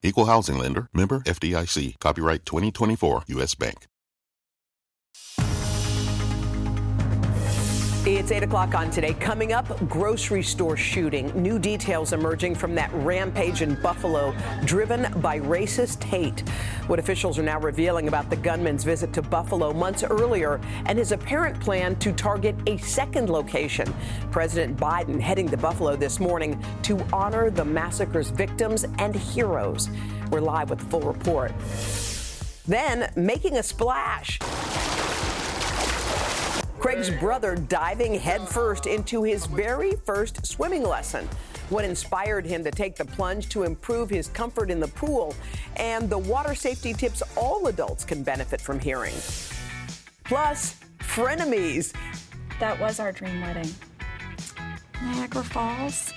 Equal housing lender, member FDIC, copyright 2024 US Bank. It's 8 o'clock on today. Coming up, grocery store shooting. New details emerging from that rampage in Buffalo, driven by racist hate. What officials are now revealing about the gunman's visit to Buffalo months earlier and his apparent plan to target a second location. President Biden heading to Buffalo this morning to honor the massacre's victims and heroes. We're live with the full report. Then, making a splash. Craig's brother diving headfirst into his very first swimming lesson. What inspired him to take the plunge to improve his comfort in the pool, and the water safety tips all adults can benefit from hearing. Plus, frenemies. That was our dream wedding. Niagara Falls?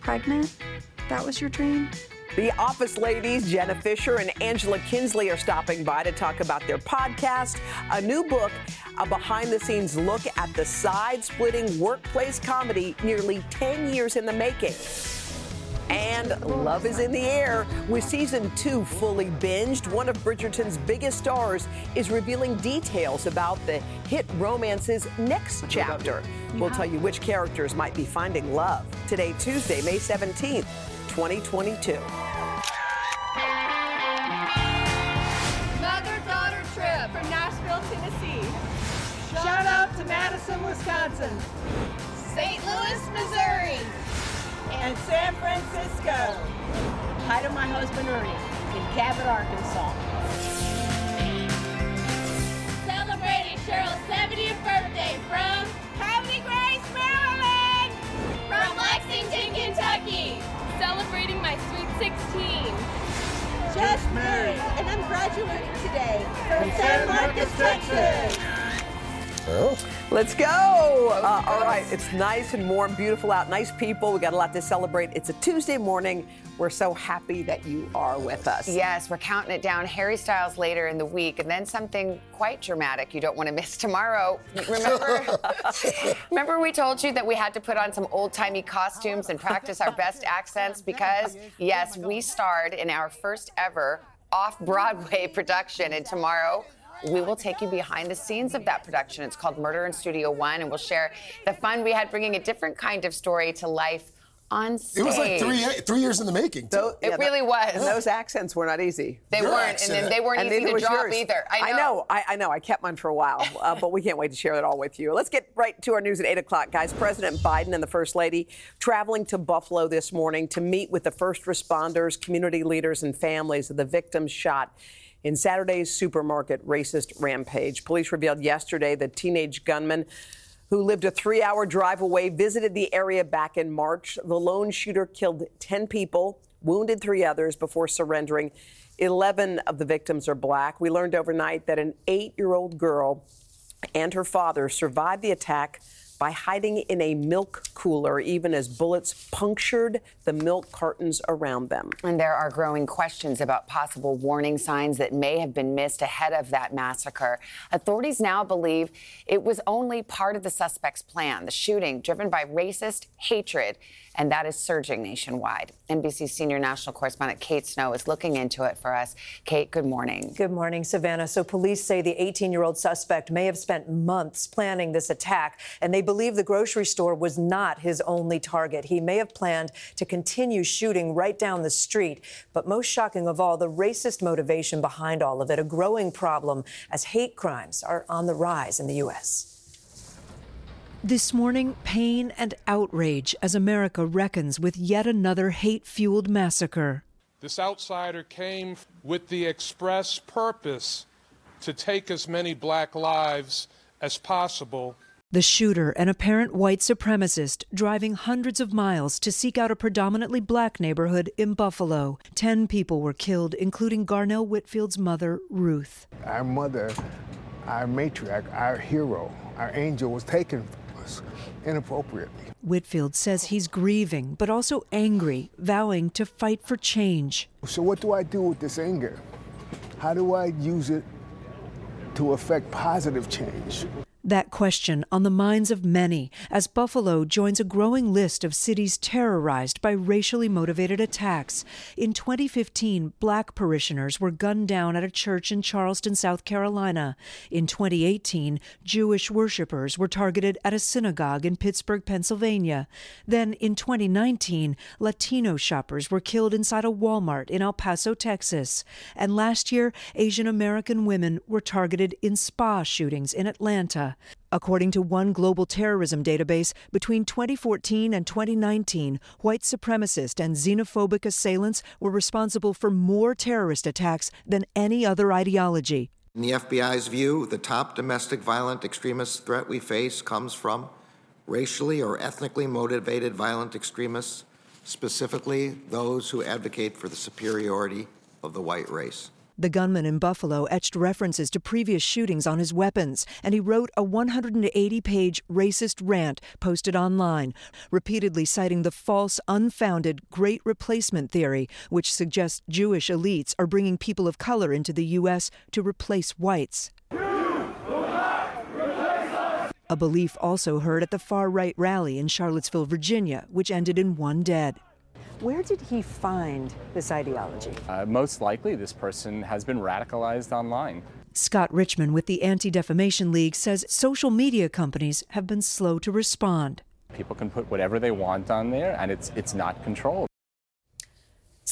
Pregnant? That was your dream? The Office ladies, Jenna Fischer and Angela Kinsey, are stopping by to talk about their podcast, a new book, a behind the scenes look at the side splitting workplace comedy nearly 10 years in the making. And love is in the air. With season two fully binged, one of Bridgerton's biggest stars is revealing details about the hit romance's next chapter. We'll tell you which characters might be finding love. Today, Tuesday, May 17th. 2022. Mother daughter trip from Nashville, Tennessee. Shout out to Madison, Wisconsin. St. Louis, Missouri. And San Francisco. Hi to my husband Ernie in Cabot, Arkansas. 16. Just married, and I'm graduating today from San Marcos, Texas. Oh. Let's go. Uh, all right. It's nice and warm, beautiful out, nice people. We got a lot to celebrate. It's a Tuesday morning. We're so happy that you are with us. Yes, we're counting it down. Harry Styles later in the week, and then something quite dramatic you don't want to miss tomorrow. Remember, remember we told you that we had to put on some old timey costumes and practice our best accents because, yes, we starred in our first ever off Broadway production, and tomorrow we will take you behind the scenes of that production. It's called Murder in Studio One, and we'll share the fun we had bringing a different kind of story to life on stage. It was like three three years in the making. Those, it yeah, really was. And those accents were not easy. They Your weren't, accent. and then they weren't and easy to drop yours. either. I know. I know. I, I know. I kept mine for a while, uh, but we can't wait to share it all with you. Let's get right to our news at eight o'clock, guys. President Biden and the First Lady traveling to Buffalo this morning to meet with the first responders, community leaders, and families of the victims shot in Saturday's supermarket racist rampage. Police revealed yesterday the teenage gunman who lived a three hour drive away visited the area back in March. The lone shooter killed 10 people, wounded three others before surrendering. 11 of the victims are black. We learned overnight that an eight year old girl and her father survived the attack by hiding in a milk cooler, even as bullets punctured the milk cartons around them. And there are growing questions about possible warning signs that may have been missed ahead of that massacre. Authorities now believe it was only part of the suspect's plan, the shooting driven by racist hatred and that is surging nationwide. NBC senior national correspondent Kate Snow is looking into it for us. Kate, good morning. Good morning, Savannah. So, police say the 18 year old suspect may have spent months planning this attack, and they believe the grocery store was not his only target. He may have planned to continue shooting right down the street. But most shocking of all, the racist motivation behind all of it, a growing problem as hate crimes are on the rise in the U.S. This morning, pain and outrage as America reckons with yet another hate fueled massacre. This outsider came with the express purpose to take as many black lives as possible The shooter, an apparent white supremacist, driving hundreds of miles to seek out a predominantly black neighborhood in Buffalo. Ten people were killed, including Garnell Whitfield's mother, Ruth. Our mother, our matriarch, our hero, our angel was taken from us inappropriately. Whitfield says he's grieving, but also angry, vowing to fight for change. So, what do I do with this anger? How do I use it to affect positive change? That question on the minds of many as Buffalo joins a growing list of cities terrorized by racially motivated attacks. In 2015, black parishioners were gunned down at a church in Charleston, South Carolina. In 2018, Jewish worshippers were targeted at a synagogue in Pittsburgh, Pennsylvania. Then in 2019, Latino shoppers were killed inside a Walmart in El Paso, Texas. And last year, Asian American women were targeted in spa shootings in Atlanta. According to one global terrorism database, between 2014 and 2019, white supremacist and xenophobic assailants were responsible for more terrorist attacks than any other ideology. In the FBI's view, the top domestic violent extremist threat we face comes from racially or ethnically motivated violent extremists, specifically those who advocate for the superiority of the white race. The gunman in Buffalo etched references to previous shootings on his weapons, and he wrote a 180 page racist rant posted online, repeatedly citing the false, unfounded Great Replacement theory, which suggests Jewish elites are bringing people of color into the U.S. to replace whites. A belief also heard at the far right rally in Charlottesville, Virginia, which ended in one dead. Where did he find this ideology? Uh, most likely, this person has been radicalized online. Scott Richman with the Anti Defamation League says social media companies have been slow to respond. People can put whatever they want on there, and it's, it's not controlled.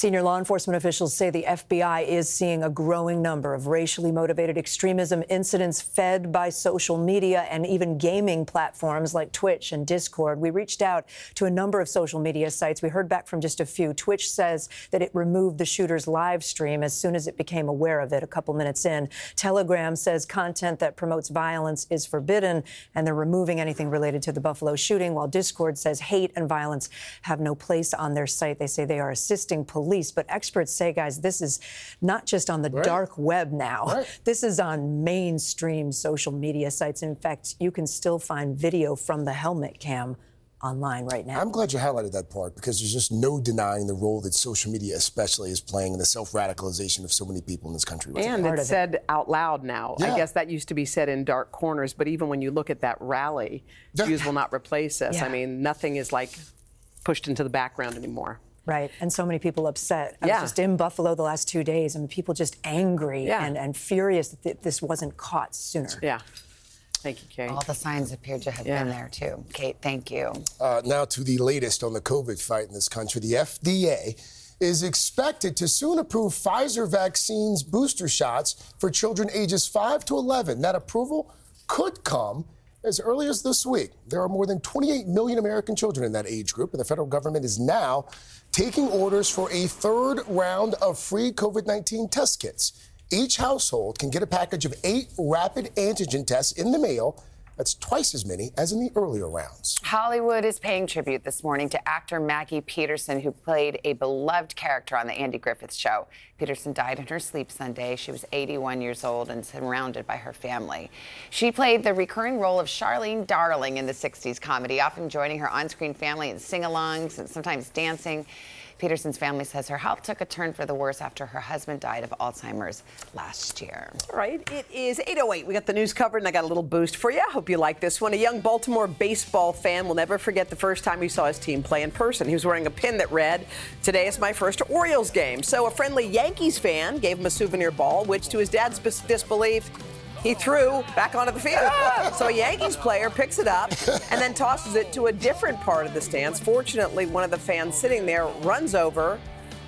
Senior law enforcement officials say the FBI is seeing a growing number of racially motivated extremism incidents fed by social media and even gaming platforms like Twitch and Discord. We reached out to a number of social media sites. We heard back from just a few. Twitch says that it removed the shooter's live stream as soon as it became aware of it a couple minutes in. Telegram says content that promotes violence is forbidden and they're removing anything related to the Buffalo shooting, while Discord says hate and violence have no place on their site. They say they are assisting police police. But experts say, guys, this is not just on the right. dark web now. Right. This is on mainstream social media sites. In fact, you can still find video from the helmet cam online right now. I'm glad you highlighted that part because there's just no denying the role that social media, especially, is playing in the self radicalization of so many people in this country. Right and it's said it. out loud now. Yeah. I guess that used to be said in dark corners, but even when you look at that rally, Jews will not replace us. Yeah. I mean, nothing is like pushed into the background anymore. Right, and so many people upset. I yeah. was just in Buffalo the last two days, and people just angry yeah. and, and furious that th- this wasn't caught sooner. Yeah. Thank you, Kate. All the signs appeared to have yeah. been there too. Kate, thank you. Uh, now to the latest on the COVID fight in this country. The FDA is expected to soon approve Pfizer vaccine's booster shots for children ages 5 to 11. That approval could come as early as this week. There are more than 28 million American children in that age group, and the federal government is now taking orders for a third round of free COVID 19 test kits. Each household can get a package of eight rapid antigen tests in the mail that's twice as many as in the earlier rounds. Hollywood is paying tribute this morning to actor Maggie Peterson, who played a beloved character on The Andy Griffith Show. Peterson died in her sleep Sunday. She was 81 years old and surrounded by her family. She played the recurring role of Charlene Darling in the 60s comedy, often joining her on screen family in sing alongs and sometimes dancing. Peterson's family says her health took a turn for the worse after her husband died of Alzheimer's last year. All right, it is 8.08. We got the news covered, and I got a little boost for you. I hope you like this one. A young Baltimore baseball fan will never forget the first time he saw his team play in person. He was wearing a pin that read, Today is my first Orioles game. So a friendly Yankees fan gave him a souvenir ball, which, to his dad's disbelief, he threw back onto the field. Ah! so a Yankees player picks it up and then tosses it to a different part of the stands. Fortunately, one of the fans sitting there runs over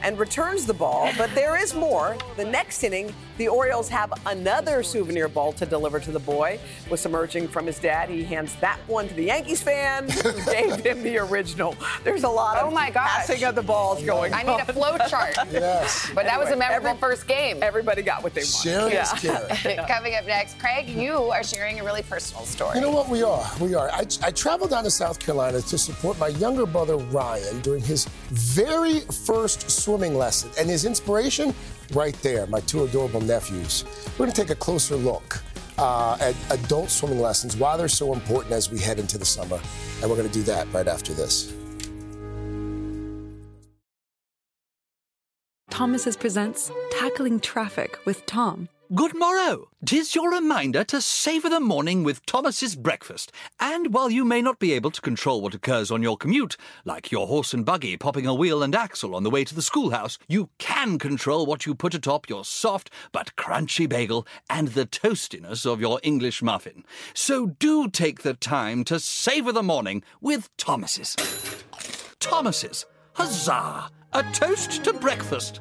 and returns the ball. But there is more. The next inning, the The Orioles have another souvenir ball to deliver to the boy. With some urging from his dad, he hands that one to the Yankees fan who gave him the original. There's a lot of Oh my gosh. passing of the balls going I on. need a flow chart. Yes. But that was a Anyway, memorable every- first game. Everybody got what they wanted. Sharing is caring. Coming up next, Craig, you are sharing a really personal story. You know what? We are. We are. I, I traveled down to South Carolina to support my younger brother Ryan during his very first swimming lesson. And his inspiration, right there, my two adorable nephews. We're going to take a closer look uh, at adult swimming lessons, why they're so important as we head into the summer. And we're going to do that right after this. Thomas's presents Tackling Traffic with Tom. Good morrow! Tis your reminder to savour the morning with Thomas's breakfast. And while you may not be able to control what occurs on your commute, like your horse and buggy popping a wheel and axle on the way to the schoolhouse, you can control what you put atop your soft but crunchy bagel and the toastiness of your English muffin. So do take the time to savour the morning with Thomas's. Thomas's. Huzzah! A toast to breakfast.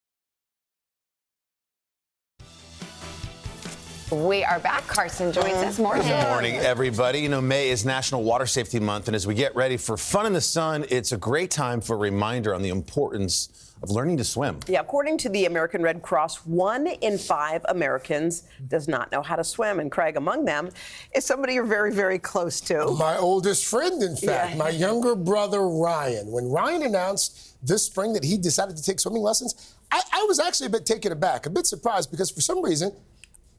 We are back. Carson joins mm-hmm. us. Morning. Good morning, everybody. You know, May is National Water Safety Month, and as we get ready for fun in the sun, it's a great time for a reminder on the importance of learning to swim. Yeah, according to the American Red Cross, one in five Americans does not know how to swim. And Craig, among them, is somebody you're very, very close to. My oldest friend, in fact, Yeah. my younger brother Ryan. When Ryan announced this spring that he decided to take swimming lessons, I, I was actually a bit taken aback, a bit surprised, because for some reason,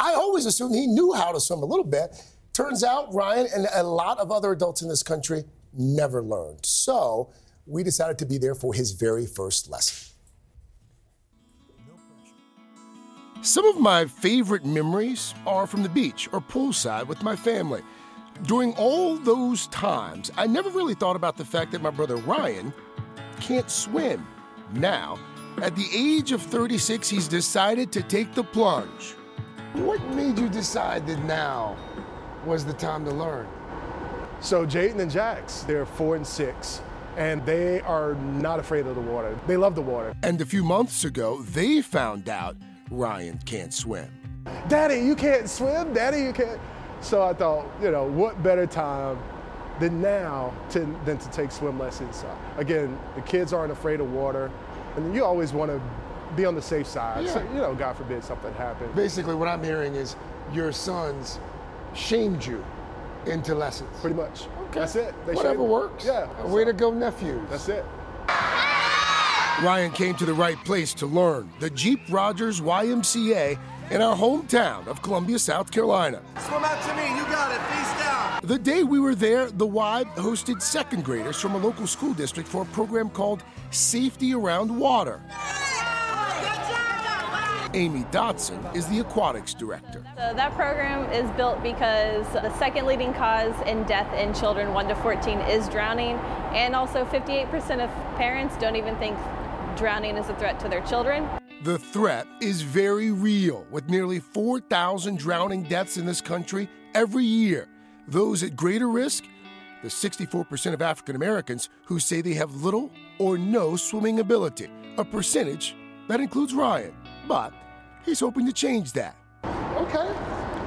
I always assumed he knew how to swim a little bit. Turns out Ryan and a lot of other adults in this country never learned. So we decided to be there for his very first lesson. Some of my favorite memories are from the beach or poolside with my family. During all those times, I never really thought about the fact that my brother Ryan can't swim. Now, at the age of 36, he's decided to take the plunge. What made you decide that now was the time to learn? So Jaden and Jax, they're four and six, and they are not afraid of the water. They love the water. And a few months ago, they found out Ryan can't swim. Daddy, you can't swim. Daddy, you can't. So I thought, you know, what better time than now to, than to take swim lessons? Uh, again, the kids aren't afraid of water, and you always want to be on the safe side. So, Yeah. you know, God forbid something happens. Basically, what I'm hearing is your sons shamed you into lessons. Pretty much. That's it. They Whatever shamed- works. Yeah. Way to go, nephews. That's it. Ryan came to the right place to learn the Jeep Rogers YMCA in our hometown of Columbia, South Carolina. Swim out to me. You got it. Face down. The day we were there, the Y hosted second graders from a local school district for a program called Safety Around Water. Amy Dotson is the aquatics director. So that program is built because the second leading cause in death in children 1 to 14 is drowning, and also 58% of parents don't even think drowning is a threat to their children. The threat is very real, with nearly 4,000 drowning deaths in this country every year. Those at greater risk, the 64% of African Americans who say they have little or no swimming ability, a percentage that includes Ryan. But he's hoping to change that. Okay.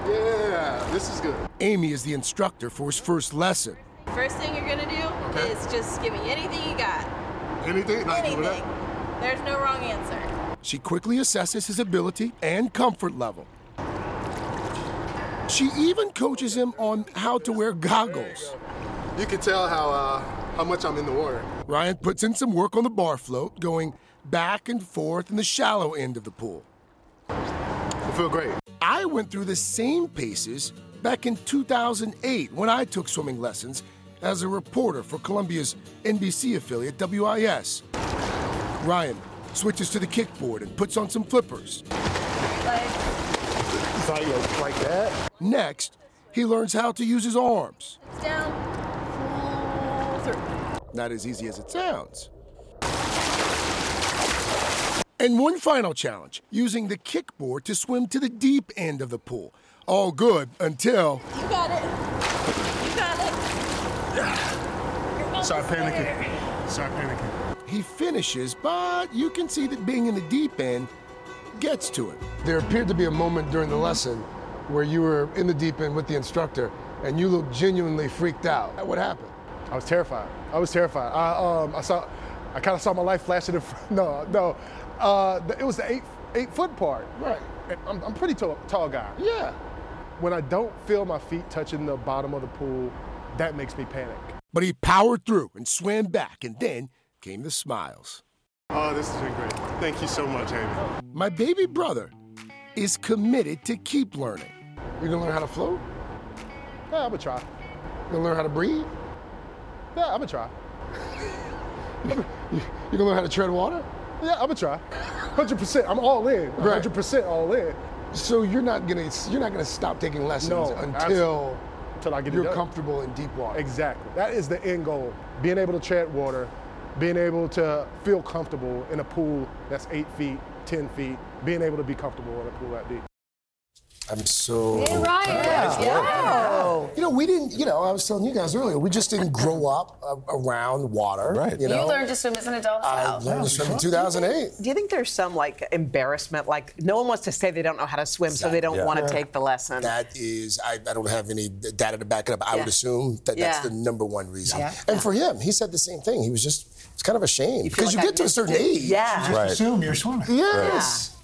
Yeah, this is good. Amy is the instructor for his first lesson. First thing you're gonna do is just give me anything you got. Anything? Not doing Anything. There's no wrong answer. She quickly assesses his ability and comfort level. She even coaches him on how to wear goggles. You can tell how uh, how much I'm in the water. Ryan puts in some work on the bar float, going back and forth in the shallow end of the pool. I feel great. I went through the same paces back in 2008 when I took swimming lessons as a reporter for Columbia's NBC affiliate WIS. Ryan switches to the kickboard and puts on some flippers. Like, like that? Next, he learns how to use his arms. Down. Pull. Not as easy as it sounds. And one final challenge using the kickboard to swim to the deep end of the pool. All good until. You got it. You got it. Sorry, panicking. Sorry, panicking. He finishes, but you can see that being in the deep end gets to him. There appeared to be a moment during the lesson where you were in the deep end with the instructor and you looked genuinely freaked out. What happened? I was terrified. I was terrified. I, um, I saw, I kind of saw my life flashing in front. No, no. Uh, it was the eight, eight foot part. Right. And I'm, I'm pretty tall, tall guy. Yeah. When I don't feel my feet touching the bottom of the pool, that makes me panic. But he powered through and swam back, and then came the smiles. Oh, this has been great. Thank you so much, Amy. My baby brother is committed to keep learning. You're gonna learn how to float? Yeah, I'm gonna try. You're gonna learn how to breathe? Yeah, I'm gonna try. You're gonna learn how to tread water? Yeah, I'm gonna try. Hundred percent. I'm all in. Hundred percent all in. So you're not gonna you're not gonna stop taking lessons No, until until I get you're comfortable in deep water. Exactly. That is the end goal. Being able to tread water, being able to feel comfortable in a pool that's eight feet, ten feet, being able to be comfortable in a pool that deep. I'm so. Hey, Ryan. Yeah. Yeah. You know, we didn't. You know, I was telling you guys earlier, we just didn't grow up uh, around water. Right. You know? You, know, learned to swim as an adult. I well. learned to swim in 2008. Do you think there's some like embarrassment? Like no one wants to say they don't know how to swim, so they don't Yeah. want to Yeah. take the lesson. That is, I, I don't have any data to back it up. I Yeah. would assume that that's the number one reason. Yeah. And for him, he said the same thing. He was just, it's kind of a shame because you, like I get to a certain it. age. Yeah. You just Right. assume you're swimming. Yes.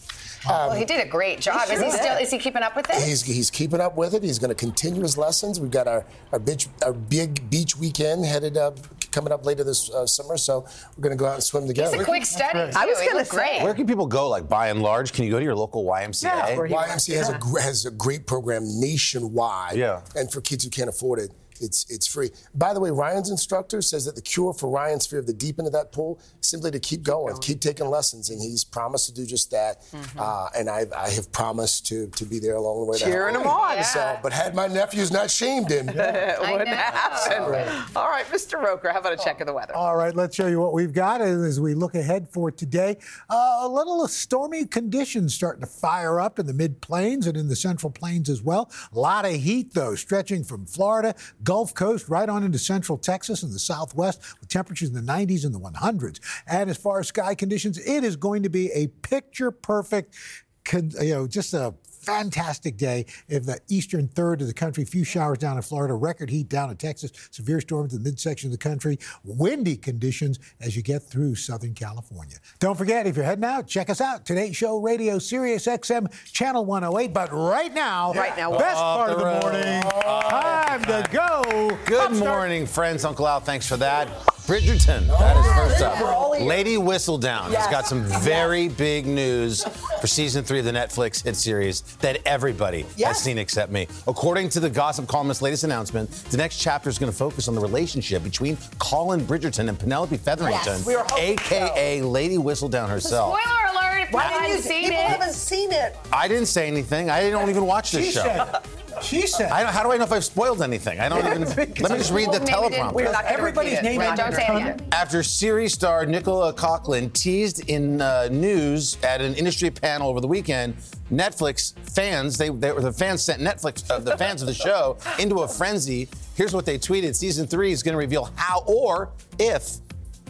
Well, he did a great job. He Is he sure still? did. Is he keeping up with it? He's, he's keeping up with it. He's going to continue his lessons. We've got our, our, beach, our big beach weekend headed up, coming up later this uh, summer. So we're going to go out and swim together. It's a quick study too. I was gonna say- Where can people go? Like by and large, can you go to your local YMCA? Yeah, YMCA has a has a great program nationwide. Yeah. And for kids who can't afford it, it's it's free. By the way, Ryan's instructor says that the cure for Ryan's fear of the deep end of that pool is simply to keep going, keep taking lessons, and he's promised to do just that. Uh, and I, I have promised to to be there along the way. to help Cheering him on. So, but had my nephews not shamed him, it wouldn't happen. All right, Mr. Roker, how about a check of the weather? All right, let's show you what we've got as we look ahead for today. Uh, a little stormy conditions starting to fire up in the mid plains and in the central plains as well. A lot of heat, though, stretching from Florida, Gulf Coast, right on into central Texas and the southwest, with temperatures in the 90s and the 100s. And as far as sky conditions, it is going to be a picture perfect, con- you know, just a fantastic day in the eastern third of the country. Few showers down in Florida, record heat down in Texas, severe storms in the midsection of the country, windy conditions as you get through Southern California. Don't forget, if you're heading out, check us out. Today's Show Radio, Sirius XM, Channel 108. But right now, Right now, best Off part of the the road. morning, time to go. Good morning, friends. Uncle Al, thanks for that. Bridgerton, oh, that is first up. Lady Whistledown has got some very big news for season three of the Netflix hit series that everybody has seen except me. According to the gossip columnist's latest announcement, the next chapter is going to focus on the relationship between Colin Bridgerton and Penelope Featherington, we were hoping aka Lady Whistledown herself. Spoiler alert! If Why didn't haven't you seen People haven't seen it. I didn't say anything. I don't even watch this She show. said it. She said I don't, how do I know if I've spoiled anything? I don't even. let me just read the Well, teleprompter. we're not gonna Everybody's repeat it. name Right, Don't say it Turner. After series star Nicola Coughlan teased in uh, news at an industry panel over the weekend, Netflix fans, they, they the fans sent Netflix, uh, the fans of the show, into a frenzy. Here's what they tweeted: Season three is going to reveal how or if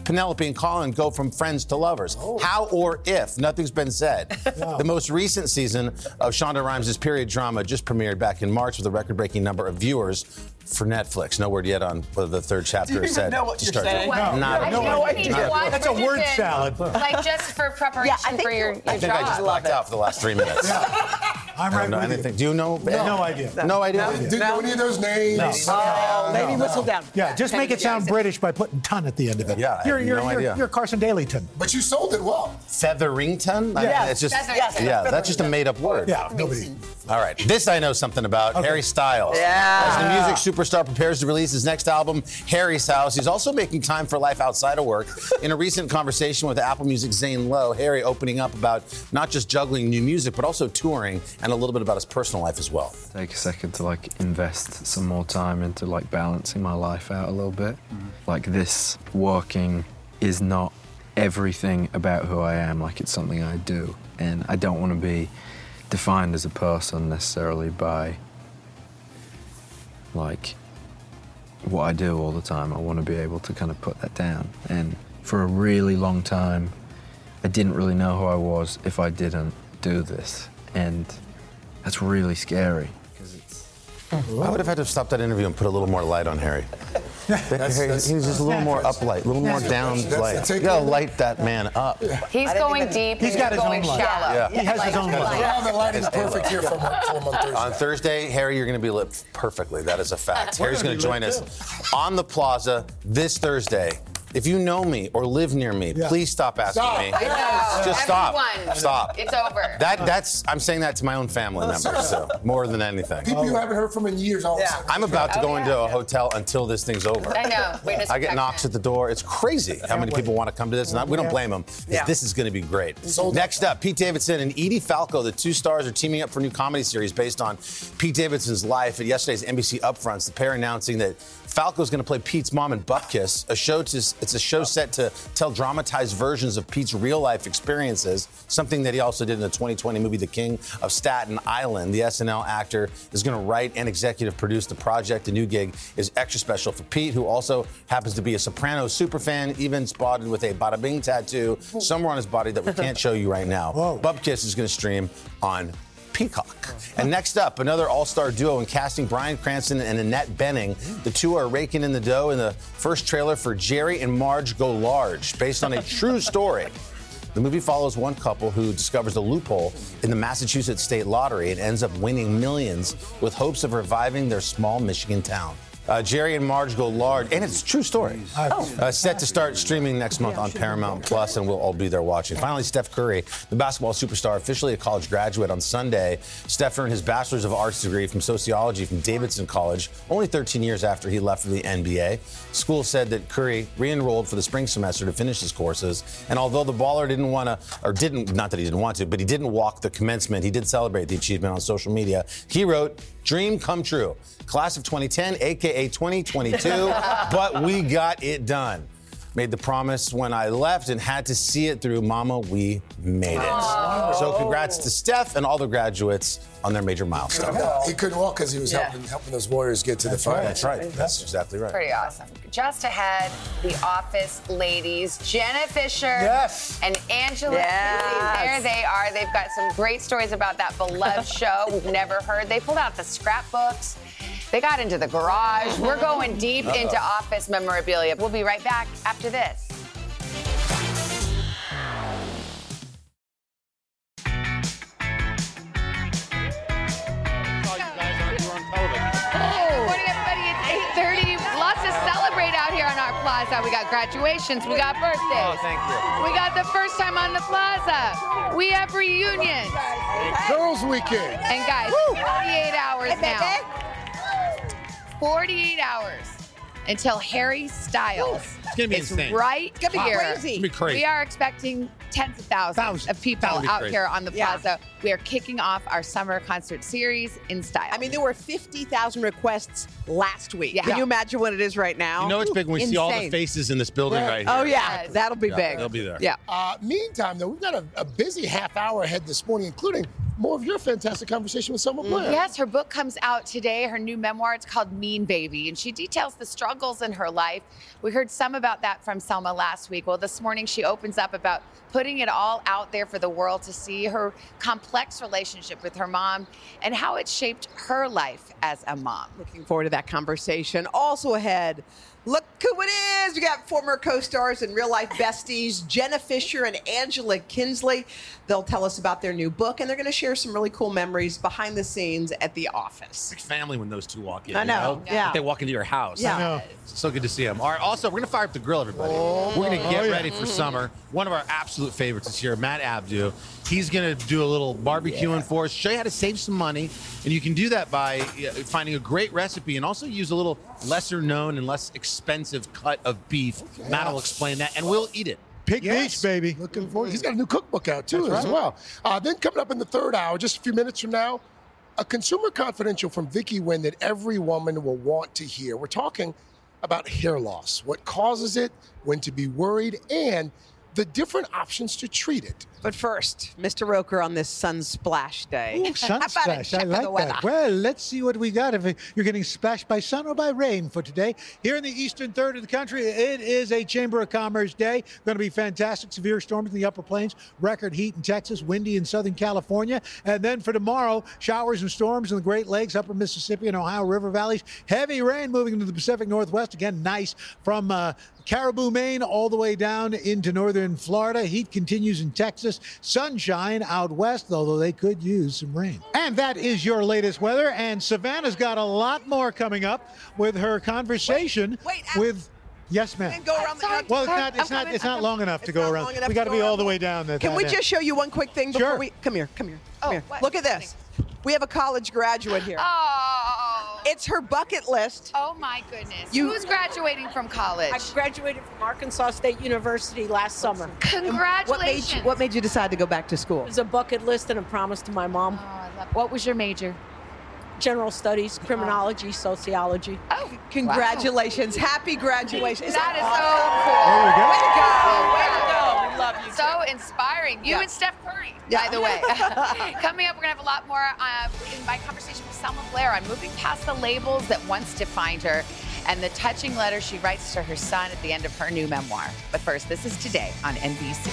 Penelope and Colin go from friends to lovers? Oh. How or if? Nothing's been said. The most recent season of Shonda Rhimes' period drama just premiered back in March with a record breaking number of viewers for Netflix. No word yet on whether the third chapter Do you is even said know what to you're start. saying? Not No, a I clue. know you need to watch That's a word salad. Like just for preparation I think for your, you're- your I think I just blacked out for the last three minutes. yeah. I'm I right don't know with you. anything. Do you know? No idea. No, idea. Didn't know any of those names. Oh, maybe whistle down. Yeah, just make it sound British by putting ton at the end of it. Yeah, I you're, have you're, no you're, idea. you're Carson Dalyton. But you sold it well. Featherington? I mean, it's just yeah, that's just a made-up word. Yeah, nobody. All right, this I know something about. Harry Styles. Yeah. As the music superstar prepares to release his next album, Harry's House, he's also making time for life outside of work. In a recent conversation with Apple Music Zane Lowe, Harry opening up about not just juggling new music, but also touring and a little bit about his personal life as well. take a second to like invest some more time into like balancing my life out a little bit. Mm-hmm. Like this working is not everything about who I am, like it's something I do. And I don't want to be defined as a person necessarily by like what I do all the time. I want to be able to kind of put that down. And for a really long time, I didn't really know who I was if I didn't do this. And that's really scary. I would have had to stop that interview and put a little more light on Harry. That's- Harry, that's- he was just a little more uplight, a little more down That's the light. You gotta light that man up. He's going deep He's and got his going own light. shallow. Yeah. He has his own light. Yeah, the lighting's perfect here for him, for him on Thursday. On Thursday, Harry, you're going to be lit perfectly. That is a fact. Harry's going to join us on the plaza this Thursday. If you know me or live near me, Yeah. please stop asking Stop. me. I know. Just stop. Everyone. Stop. It's over. That that's I'm saying that to my own family members, so more than anything. People you haven't heard from in years all of a sudden. I'm about to Oh, go yeah. into a hotel until this thing's over. I know. Witness I get protection. knocks at the door. It's crazy how many people want to come to this, and we don't blame them. Yeah. This is going to be great. Sold Next up, Pete Davidson and Edie Falco, the two stars, are teaming up for a new comedy series based on Pete Davidson's life. At yesterday's NBC Upfronts, the pair announcing that Falco is going to play Pete's mom in Bupkis, a show to, it's a show set to tell dramatized versions of Pete's real life experiences, something that he also did in the 2020 movie The King of Staten Island. The SNL actor is going to write and executive produce the project. The new gig is extra special for Pete, who also happens to be a Soprano superfan, even spotted with a bada bing tattoo somewhere on his body that we can't show you right now. Bupkis is going to stream on Peacock. And next up, another all star duo in casting Bryan Cranston and Annette Bening. The two are raking in the dough in the first trailer for Jerry and Marge Go Large, based on a true story. The movie follows one couple who discovers a loophole in the Massachusetts state lottery and ends up winning millions with hopes of reviving their small Michigan town. Uh, Jerry and Marge go large, and it's a true story. Uh, set to start streaming next month on Paramount Plus, and we'll all be there watching. Finally, Steph Curry, the basketball superstar, officially a college graduate on Sunday. Steph earned his Bachelor's of Arts degree from sociology from Davidson College, only 13 years after he left for the NBA. School said that Curry re-enrolled for the spring semester to finish his courses, and although the baller didn't want to, or didn't, not that he didn't want to, but he didn't walk the commencement, he did celebrate the achievement on social media. He wrote, "Dream come true." Class of 2010, aka 2022, but we got it done. Made the promise when I left and had to see it through. Mama, we made it. So congrats to Steph and all the graduates on their major milestone. He couldn't walk because he was Yeah. helping, helping those Warriors get to the final. That's right. That's exactly right. Pretty awesome. Just ahead, the office ladies, Jenna Fischer Yes. and Angela. Yes. There they are. They've got some great stories about that beloved show we've never heard. They pulled out the scrapbooks. They got into the garage. We're going deep into office memorabilia. We'll be right back after this. Good morning, everybody. It's 8:30. Lots to celebrate out here on our plaza. We got graduations. We got birthdays. Oh, thank you. We got the first time on the plaza. We have reunions. Girls' weekend. And guys, 48 hours now. 48 hours until Harry Styles It's gonna be is insane. right It's gonna be here. crazy. It's gonna be crazy. We are expecting tens of thousands, of people That would be out crazy. here on the Yeah. plaza. We are kicking off our summer concert series in style. I mean, there were 50,000 requests last week. Yeah. Can you imagine what it is right now? You know it's big when we see all the Insane. faces in this building right, here. Oh, here. yeah. That'll be Yeah, big. They'll be there. Yeah. Uh, meantime, though, we've got a, a busy half hour ahead this morning, including more of your fantastic conversation with Selma Blair. Mm-hmm. Yes, her book comes out today. Her new memoir, it's called Mean Baby, and she details the struggles in her life. We heard some about that from Selma last week. Well, this morning she opens up about putting it all out there for the world to see her complex relationship with her mom and how it shaped her life as a mom. Looking forward to that conversation. Also ahead, look who it is. We got former co-stars and real life besties, Jenna Fischer and Angela Kinsey. They'll tell us about their new book and they're going to share some really cool memories behind the scenes at the office. family when those two walk in. I you know, yeah. They walk into your house. Yeah. I know. So good to see them. All right, also, we're going to fire up the grill, everybody. Oh. we're going to get Oh, yeah. ready for summer. One of our absolute favorites is here, Matt Abdoo. He's going to do a little barbecuing for us, show you how to save some money. And you can do that by uh, finding a great recipe and also use a little lesser known and less expensive cut of beef. Matt will explain that, and we'll eat it. Pig Beach, baby. Looking forward. He's got a new cookbook out too That's as right. well. Uh, then coming up in the third hour, just a few minutes from now, a consumer confidential from Vicky Nguyen that every woman will want to hear. We're talking about hair loss, what causes it, when to be worried, and the different options to treat it. But first, Mr. Roker on this Sunsplash Day. Ooh, How sunsplash. I like that. Well, let's see what we got. If you're getting splashed by sun or by rain for today, here in the eastern third of the country, it is a Chamber of Commerce day. Going to be fantastic. Severe storms in the upper plains, record heat in Texas, windy in Southern California, and then for tomorrow, showers and storms in the Great Lakes, upper Mississippi and Ohio River valleys. Heavy rain moving into the Pacific Northwest. Again, nice from uh, Caribou, Maine, all the way down into northern Florida. Heat continues in Texas. Sunshine out west, although they could use some rain. And that is your latest weather. And Savannah's got a lot more coming up with her conversation with. Yes, ma'am. Go around the Well, it's not. It's not. It's not long enough to go around. enough We got to go be all the way down. That, Can we end. just show you one quick thing before Sure. we come here? Come here. Come here. Look at this. We have a college graduate here. Oh. It's her bucket list. Oh my goodness. You- Who's graduating from college? I graduated from Arkansas State University last summer. Congratulations. What made you What made you decide to go back to school? It was a bucket list and a promise to my mom. Oh, what was your major? General studies, criminology, sociology. Oh, Congratulations. Happy graduation. Is That is Way to go. so cool. Way to go. We love you. So inspiring. You Yeah. and Steph Curry, Yeah. by the way. Coming up, we're going to have a lot more uh, in my conversation with Selma Blair on moving past the labels that once defined her and the touching letter she writes to her son at the end of her new memoir. But first, this is today on NBC.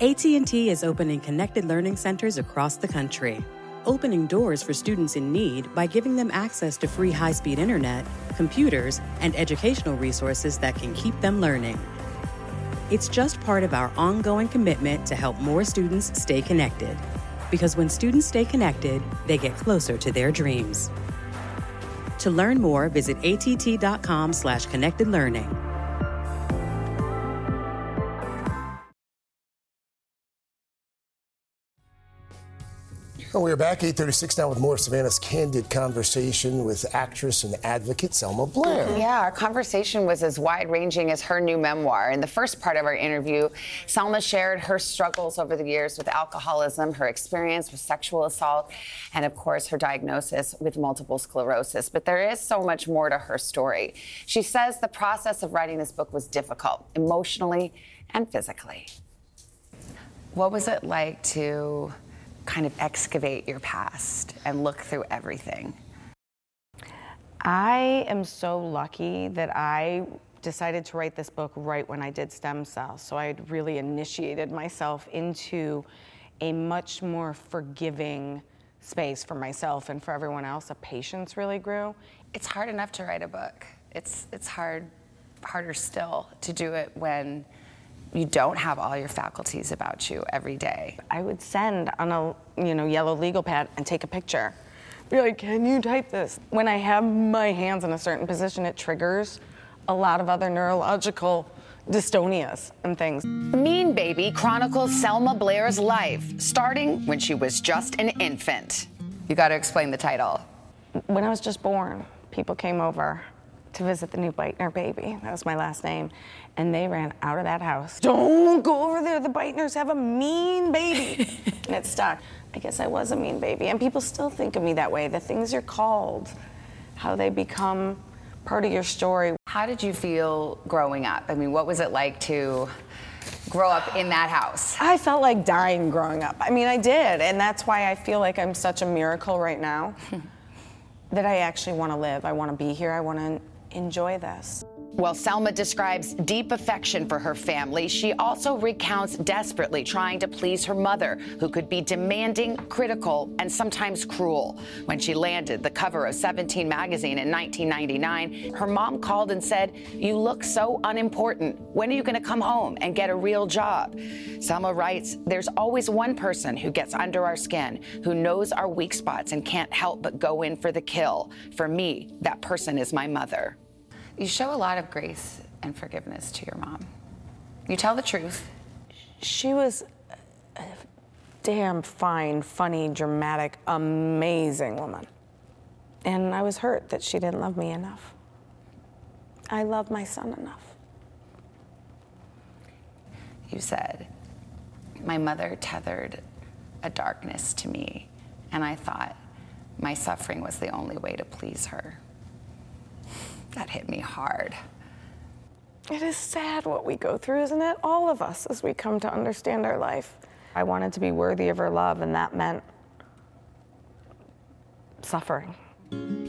AT&T is opening connected learning centers across the country, opening doors for students in need by giving them access to free high-speed internet, computers, and educational resources that can keep them learning. It's just part of our ongoing commitment to help more students stay connected. Because when students stay connected, they get closer to their dreams. To learn more, visit att.com slash connected learning. Well, we're back 8:36 now with more of Savannah's candid conversation with actress and advocate Selma Blair. Yeah, our conversation was as wide ranging as her new memoir. In the first part of our interview, Selma shared her struggles over the years with alcoholism, her experience with sexual assault, and of course, her diagnosis with multiple sclerosis. But there is so much more to her story. She says the process of writing this book was difficult, emotionally and physically. What was it like to kind of excavate your past and look through everything? I am so lucky that I decided to write this book right when I did stem cells. So I had really initiated myself into a much more forgiving space for myself and for everyone else. A patience really grew. It's hard enough to write a book. It's it's hard harder still to do it when you don't have all your faculties about you every day. I would send on a you know yellow legal pad and take a picture be like, can you type this? When I have my hands in a certain position, it triggers a lot of other neurological dystonias and things. Mean Baby chronicles Selma Blair's life, starting when she was just an infant. You got to explain the title. When I was just born, people came over to visit the new Beitner baby. That was my last name. And they ran out of that house. Don't go over there. The Beitners have a mean baby. and it stuck. I guess I was a mean baby. And people still think of me that way. The things you're called, how they become part of your story. How did you feel growing up? I mean, what was it like to grow up in that house? I felt like dying growing up. I mean, I did. And that's why I feel like I'm such a miracle right now that I actually want to live. I want to be here. I want to enjoy this. While Selma describes deep affection for her family, she also recounts desperately trying to please her mother, who could be demanding, critical, and sometimes cruel. When she landed the cover of 17 magazine in 1999, her mom called and said, You look so unimportant. When are you going to come home and get a real job? Selma writes, There's always one person who gets under our skin, who knows our weak spots and can't help but go in for the kill. For me, that person is my mother. You show a lot of grace and forgiveness to your mom. You tell the truth. She was a damn fine, funny, dramatic, amazing woman. And I was hurt that she didn't love me enough. I love my son enough. You said, My mother tethered a darkness to me, and I thought my suffering was the only way to please her. That hit me hard. It is sad what we go through, isn't it? All of us as we come to understand our life. I wanted to be worthy of her love, and that meant suffering.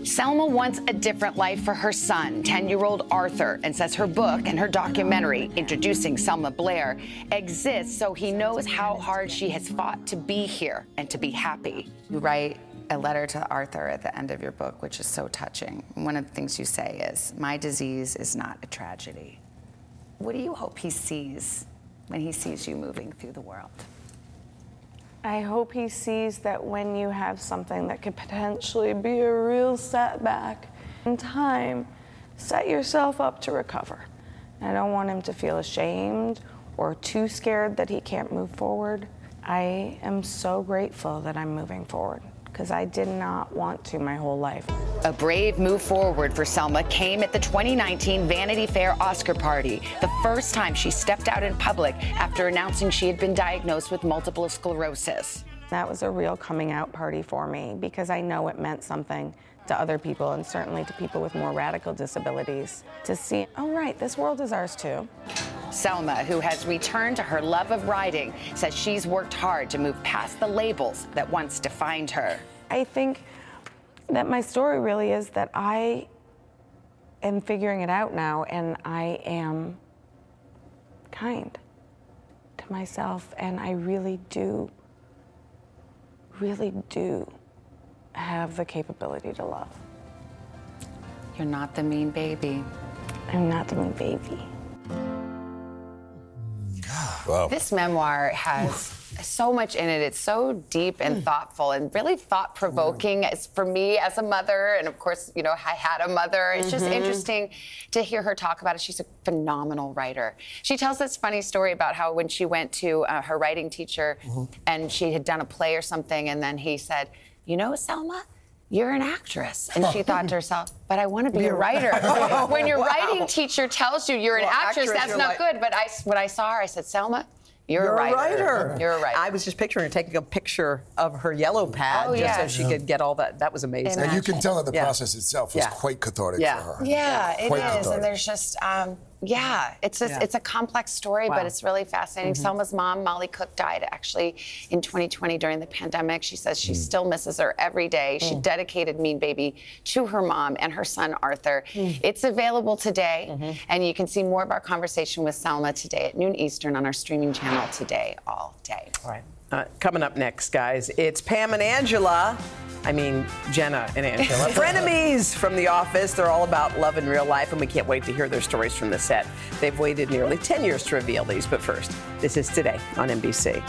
Selma wants a different life for her son, 10 year old Arthur, and says her book and her documentary, introducing Selma Blair, exists so he knows how hard she has fought to be here and to be happy. You write a letter to Arthur at the end of your book, which is so touching. One of the things you say is, My disease is not a tragedy. What do you hope he sees when he sees you moving through the world? I hope he sees that when you have something that could potentially be a real setback in time, set yourself up to recover. I don't want him to feel ashamed or too scared that he can't move forward. I am so grateful that I'm moving forward because I did not want to my whole life. A brave move forward for Selma came at the 2019 Vanity Fair Oscar party, the first time she stepped out in public after announcing she had been diagnosed with multiple sclerosis. That was a real coming out party for me because I know it meant something to other people and certainly to people with more radical disabilities to see, oh, right, this world is ours too. Selma, who has returned to her love of writing, says she's worked hard to move past the labels that once defined her. I think that my story really is that I am figuring it out now and I am kind to myself and I really do, really do have the capability to love. You're not the mean baby. I'm not the mean baby. Wow. This memoir has so much in it. It's so deep and thoughtful and really thought provoking. It's for me as a mother, and of course, you know, I had a mother. It's just Mhm. interesting to hear her talk about it. She's a phenomenal writer. She tells this funny story about how when she went to uh, her writing teacher and she had done a play or something, and then he said, "You know, Selma." You're an actress. And she thought to herself, but I want to be a You're- writer. Oh, when your wow. writing teacher tells you you're an Well, actress, actress, that's not like- good. But I, when I saw her, I said, Selma, you're, You're a writer. You're a writer. I was just picturing her taking a picture of her yellow pad Oh, just so yes. she could get all that. That was amazing. And you can tell that the Yeah. process itself was Yeah. quite cathartic Yeah. for her. Yeah, it is, Quite and cathartic. there's just, um, yeah, it's just, Yeah. it's a complex story, Wow. but it's really fascinating. Mhm. Selma's mom, Molly Cooke, died actually in 2020 during the pandemic. She says she still misses her every day. She Mm. dedicated Mean Baby to her mom and her son Arthur. It's available today, and you can see more of our conversation with Selma today at noon Eastern on our streaming channel today, all day. All right. Uh, coming up next, guys, it's Pam and Angela. I mean, Jenna and Angela. Frenemies from The Office. They're all about love in real life, and we can't wait to hear their stories from the set. They've waited nearly 10 years to reveal these, but first, this is today on NBC.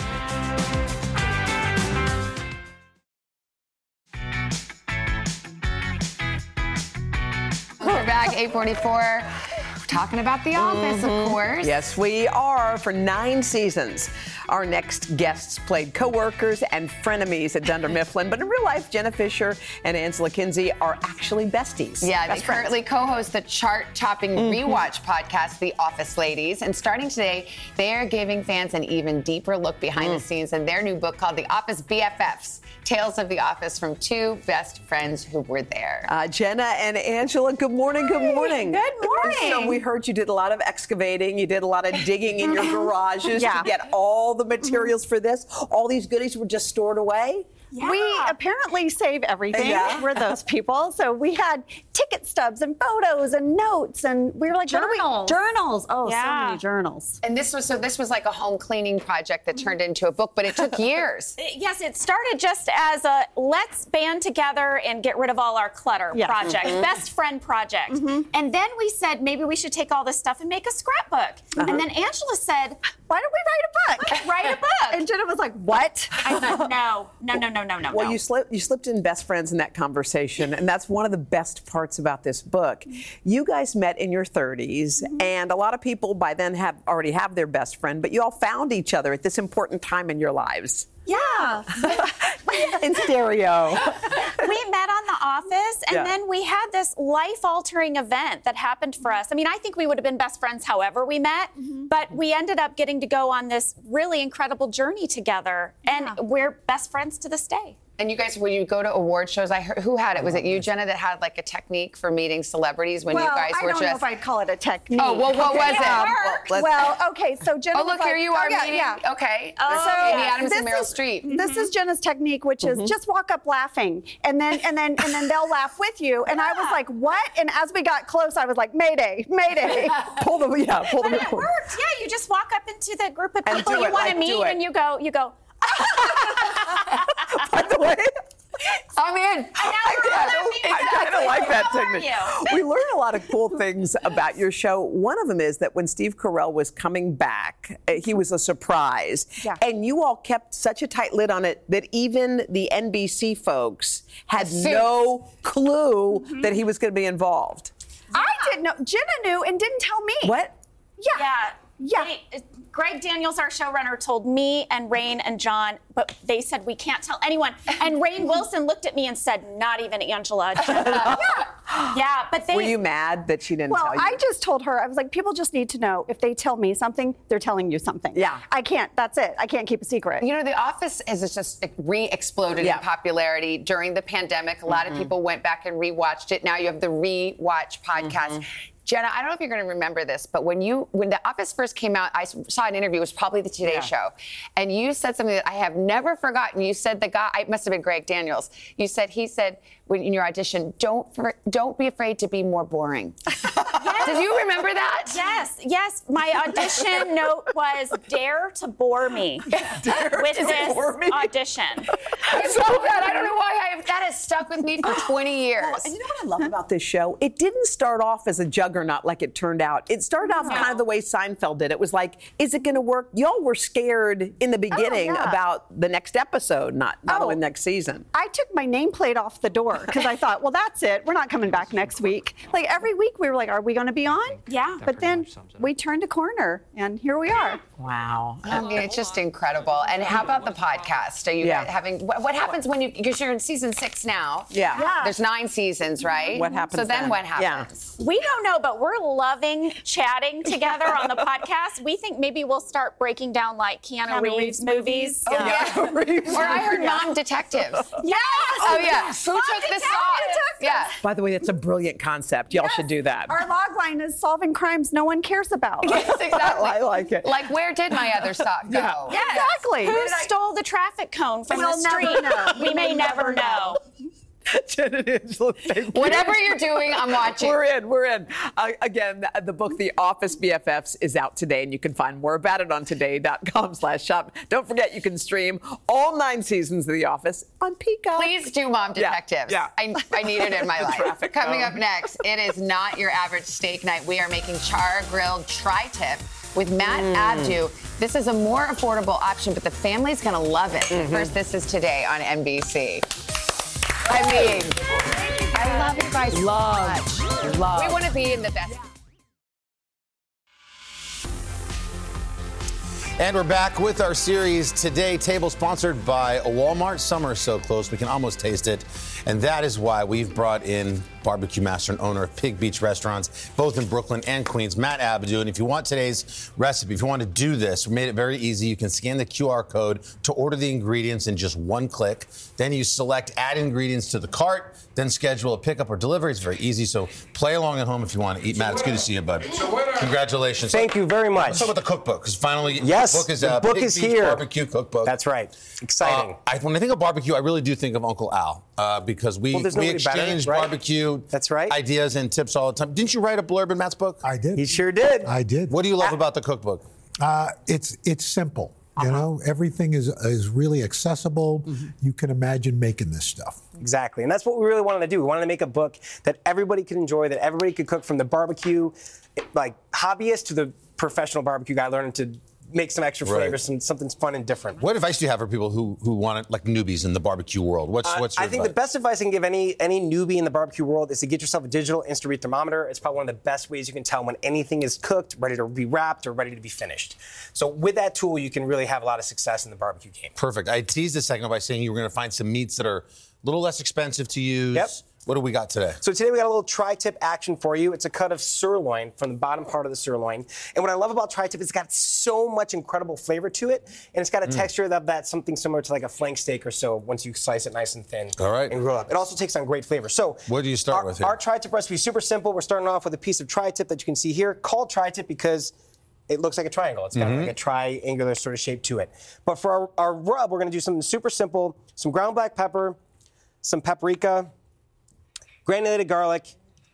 We're back, 844. Talking about The Office, of mm-hmm. course. Yes, we are for nine seasons. Our next guests played co-workers and frenemies at Dunder Mifflin, but in real life, Jenna Fischer and Angela Kinsey are actually besties. Yeah, Best they friends. currently co-host the chart-topping mm-hmm. rewatch podcast, The Office Ladies. And starting today, they are giving fans an even deeper look behind the mm. scenes in their new book called The Office BFFs: Tales of the Office from two best friends who were there. Uh, Jenna and Angela, good morning, good morning. Good morning. So we heard you did a lot of excavating, you did a lot of digging in your garages Yeah. to get mm-hmm. all the materials for this. All these goodies were just stored away? We apparently save everything. Yeah. We're those people. So we had ticket stubs and photos and notes, and we were like, what do we- Journals. journals. Oh, so many journals. And this was so this was like a home cleaning project that turned into a book, but it took years. Yes, it started just as a let's band together and get rid of all our clutter Yes. project, Mhm. best friend project. And then we said maybe we should take all this stuff and make a scrapbook. Uh-huh. And then Angela said, Why don't we write a book? Write a book. And Jenna was like, what? I said, no, no, no, no, no, no. Well, no. you slipped you slipped in best friends in that conversation, and that's one of the best parts about this book. You guys met in your 30s, mm-hmm. and a lot of people by then have already have their best friend, but you all found each other at this important time in your lives. Yeah. in stereo. we met on The Office, and Yeah. then we had this life altering event that happened for us. I mean, I think we would have been best friends however we met, mm-hmm. but we ended up getting to go on this really incredible journey together, and we're best friends to this day. And you guys, when you go to award shows, I heard who had it? Was it you, Jenna, that had like a technique for meeting celebrities when well, you guys were just? I were don't know if I'd call it a technique. Oh, well, what Okay, was it? um, Well, Well, okay, so Jenna Oh, look, was here you are oh, yeah, meeting- yeah. okay. Oh, So Amy yeah. Adams and This Meryl is- Streep. This is Jenna's technique, which is just walk up laughing, and then and then and then they'll laugh with you. And I was like, "What?" And as we got close, I was like, "Mayday, Mayday!" pull the yeah, pull But it worked. Yeah, you just walk up into the group of people you want to meet, and you go, you go. I'm in. I know. I kind of like that technique. We learn a lot of cool things about your show. One of them is that when Steve Carell was coming back, uh, he was a surprise. Yeah. And you all kept such a tight lid on it that even the NBC folks had The suits. no clue that he was going to be involved. I didn't know. Jenna knew and didn't tell me. What? Yeah. Yeah. Yeah. They- Greg Daniels, our showrunner, told me and Rainn and John, but they said we can't tell anyone. And Rainn Wilson looked at me and said, "Not even Angela." yeah. yeah, but they. Were you mad that she didn't Well, tell you? I just told her, I was like, people just need to know if they tell me something, they're telling you something. Yeah. I can't, that's it. I can't keep a secret. You know, The Office has just re-exploded Yeah. in popularity during the pandemic. A lot of mm-hmm. people went back and rewatched it. Now you have the rewatch mm-hmm. podcast. Jenna, I don't know if you're going to remember this, but when you when The Office first came out, I saw an interview. It was probably the Today Yeah. Show, and you said something that I have never forgotten. You said the guy, it must have been Greg Daniels. You said he said when in your audition, don't for, don't be afraid to be more boring. Did you remember that? Yes, yes. My audition note was "Dare to bore me" with to this bore me. audition. I love that. I don't know why I have, that has stuck with me for 20 years. And you know what I love about this show? It didn't start off as a juggernaut like it turned out. It started off kind of the way Seinfeld did. It was like, is it going to work? Y'all were scared in the oh, beginning Oh, yeah. about the next episode, not not Oh. the next season. I took my nameplate off the door because I thought, well, that's it. We're not coming back next week. Like every week, we were like, are we going to be on? Yeah. But then we turned a corner, and here we are. Wow. I mean, it's just incredible. And how about the podcast? Are you Yeah. having what, what happens when you because you're in season six now? Yeah. Yeah. There's nine seasons, right? What happens So then, then? what Yeah. happens? We don't know, but we're loving chatting together on the podcast. We think maybe we'll start breaking down like Keanu, Keanu Reeves, Reeves movies. Oh, yeah. or I heard Mom Detectives. Yes. Oh, yeah. Who took the sock? Yeah. By the way, that's a brilliant concept. Y'all should do that. Our log line is solving crimes no one cares about. Yes, exactly. I like it. Like, where did my other sock go? Yeah. Yes. Exactly. Who stole the traffic cone from We'll the never street? know. We may never know. Jen and Angela, thank you. Whatever you're doing, I'm watching. We're in. We're in. Uh, again, the, book, The Office BFFs, is out today, and you can find more about it on today.com/shop. Don't forget, you can stream all nine seasons of The Office on Peacock. Please do Mom Detectives. yeah. I, I need it in my life. traffic Coming up next, it is not your average steak night. We are making char grilled tri-tip with Matt Mm. Abdoo. This is a more affordable option, but the family's gonna love it. Mm-hmm. First, this is today on NBC. I mean, I love you guys so Love. much. Love. We want to be in the best. And we're back with our series today, table sponsored by Walmart. Summer is so close, we can almost taste it. And that is why we've brought in barbecue master and owner of Pig Beach Restaurants, both in Brooklyn and Queens, Matt Abdoo. And if you want today's recipe, if you want to do this, we made it very easy. You can scan the QR code to order the ingredients in just one click. Then you select add ingredients to the cart, then schedule a pickup or delivery. It's very easy. So play along at home if you want to eat. Matt, it's good to see you, bud. Congratulations. Thank you very much. Let's talk about the cookbook because finally, Yes, the book is the out. book Pig is Beach here. Barbecue cookbook. That's right. Exciting. Uh, I, when I think of barbecue, I really do think of Uncle Al uh, because we, Well, we nobody better, exchange right? barbecue That's right. ideas and tips all the time. Didn't you write a blurb in Matt's book? I did. He sure did. I did. What do you love about the cookbook? Uh, it's it's simple. You know, everything is is really accessible. You can imagine making this stuff. Exactly. And that's what we really wanted to do. We wanted to make a book that everybody could enjoy, that everybody could cook from the barbecue, like hobbyist to the professional barbecue guy learning to make some extra Right. flavors, some something fun and different. What advice do you have for people who who want to, like newbies in the barbecue world? What's Uh, what's your I think the best advice I can give any any newbie in the barbecue world is to get yourself a digital instant read thermometer. It's probably one of the best ways you can tell when anything is cooked, ready to be wrapped, or ready to be finished. So with that tool, you can really have a lot of success in the barbecue game. Perfect. I teased a second by saying you were going to find some meats that are a little less expensive to use. Yep. What do we got today? So today we got a little tri-tip action for you. It's a cut of sirloin from the bottom part of the sirloin. And what I love about tri-tip is it's got so much incredible flavor to it, and it's got a Mm. texture that that's something similar to like a flank steak or so. Once you slice it nice and thin, All right. and grill up. It also takes on great flavor. So What do you start our, with here? Our tri-tip recipe is super simple. We're starting off with a piece of tri-tip that you can see here, called tri-tip because it looks like a triangle. It's got Mhm. like a triangular sort of shape to it. But for our, our rub, we're going to do something super simple: some ground black pepper, some paprika, granulated garlic,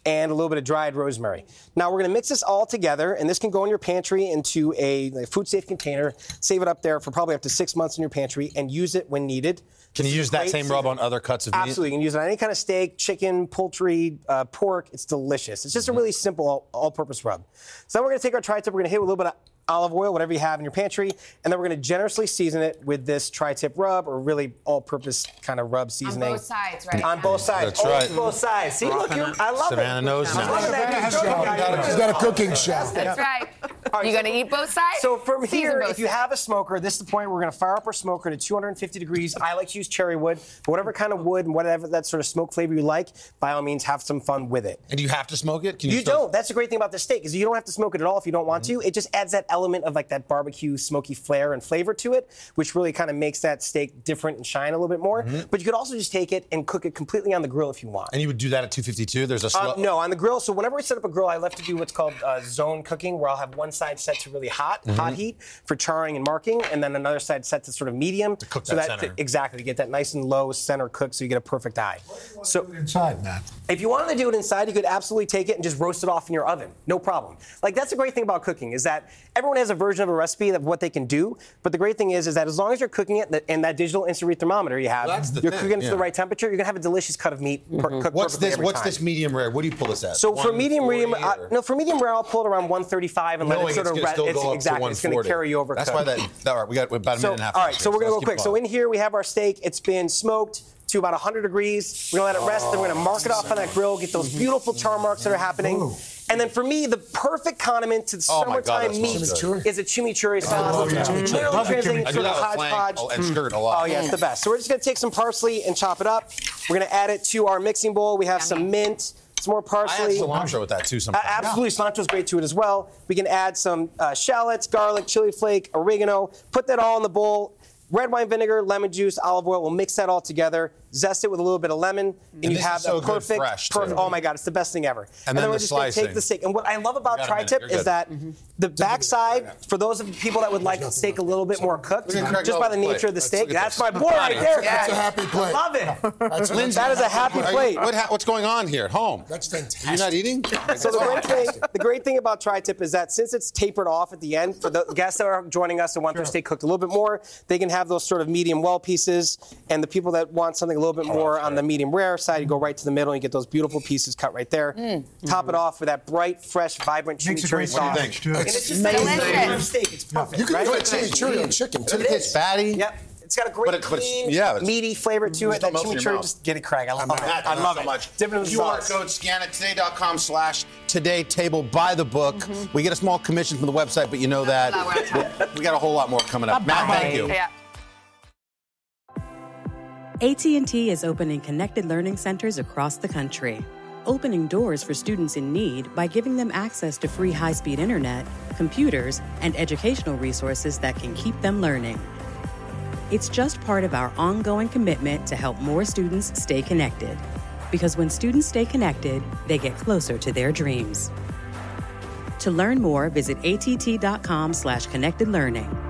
and a little bit of dried rosemary. Now we're going to mix this all together, and this can go in your pantry into a, a food-safe container. Save it up there for probably up to six months in your pantry, and use it when needed. Can you use that same rub on other cuts of meat? Absolutely, you can use it on any kind of steak, chicken, poultry, uh, pork. It's delicious. It's Mm-hmm. just a really simple all- all-purpose rub. So then we're going to take our tri-tip. We're going to hit with a little bit of olive oil, whatever you have in your pantry, and then we're going to generously season it with this tri-tip rub, or really all-purpose kind of rub seasoning. On both sides, right? On both sides. That's Always right. both sides. See, look, you're, I love Savannah it. knows I now. love that. She's got a cooking show. That's right. Are you gonna eat both sides? So from Season here, if you sides. have a smoker, this is the point where we're going to fire up our smoker to 250 degrees. I like to use cherry wood, but whatever kind of wood and whatever that sort of smoke flavor you like, by all means, have some fun with it. And do you have to smoke it? Can You, you, still- don't. That's the great thing about the steak is you don't have to smoke it at all if you don't want Mm-hmm. to. It just adds that element of like that barbecue smoky flair and flavor to it, which really kind of makes that steak different and shine a little bit more. But you could also just take it and cook it completely on the grill if you want. Mm-hmm. And you would do that at 252? There's a slow. Um, no, on the grill. So whenever we set up a grill, I love to do what's called uh, zone cooking, where I'll have one side set to really hot, Mhm. hot heat for charring and marking, and then another side set to sort of medium. To cook so that that center. exactly to get that nice and low center cook, so you get a perfect eye. So inside, Matt. if you wanted to do it inside, you could absolutely take it and just roast it off in your oven. No problem. Like that's the great thing about cooking is that everyone has a version of a recipe of what they can do. But the great thing is, is that as long as you're cooking it in that digital instant read thermometer you have, Well, that's the you're thing, cooking it to the right temperature. You're gonna have a delicious cut of meat. per- cooked What's this? every What's time. this medium rare? What do you pull this at? So for medium medium, uh, no, for medium rare, I'll pull it around 135 and let it sort it's of gonna re- still it's, go exactly. It's going to carry you over. That's cook. why that. All right, we got about a So, minute and a half. all right, so we're gonna go quick. So in here we have our steak. It's been smoked to about 100 degrees. We're gonna let it rest. Then we're gonna mark it off on that grill. Get those beautiful char marks that are happening. And then for me, the perfect condiment to Oh my God, summertime that meat smells good. is a chimichurri sauce. love chimichurri. Literally Love translating chimichurri. I do sort that with flank hodgepodge. and skirt a lot. Oh yeah, it's the best. So we're just gonna take some parsley and chop it up. We're gonna add it to our mixing bowl. We have some mint, some more I add parsley. cilantro with that too. Uh, Sometimes. absolutely, cilantro's great to it as well. We can add some uh, shallots, garlic, chili flake, oregano. Put that all in the bowl. Red wine vinegar, lemon juice, olive oil. We'll mix that all together. Zest it with a little bit of lemon, and, you have is so the good perfect, fresh, too. perfect. Oh my God, it's the best thing ever. And then then we're the just gonna take the steak. And what I love about You got a minute. tri-tip You're is good. that mm-hmm. the backside, for those of people that would like the steak a little bit more cooked, Look at Craig just by the nature of the steak, that's my boy right there. That's a happy plate. I love it. That's Lindsay, That is a happy plate. What's going on here at home? That's fantastic. You're not eating? So the great thing, the great thing about tri-tip is that since it's tapered off at the end, for the guests that are joining us and want their steak cooked a little bit more, they can have those sort of medium well pieces. And the people that want something a little bit more on the medium rare side, you go right to the middle and you get those beautiful pieces cut right there. Top it mm-hmm. off with that bright, fresh, vibrant Makes a chimichurri great sauce. sandwich, too. And it's just Amazing. amazing. steak. It's perfect. You can right? put chimichurri on chicken too. Look at this fatty. Yep. It's got a great, But it- but it's- clean, yeah, it's- meaty flavor to it. Still That melts in your chimichurri, mouth. just get it, Craig. I love I'm it. happy. I love you it. so much. Dip it in the QR sauce. code, scan it today.com slash today table. Buy the book. Mm-hmm. We get a small commission from the website, but you know that. No, we're out of we got a whole lot more coming up. Matt, thank you. Yeah. AT&T is opening connected learning centers across the country, opening doors for students in need by giving them access to free high-speed internet, computers, and educational resources that can keep them learning. It's just part of our ongoing commitment to help more students stay connected. Because when students stay connected, they get closer to their dreams. To learn more, visit att.com slash connected learning.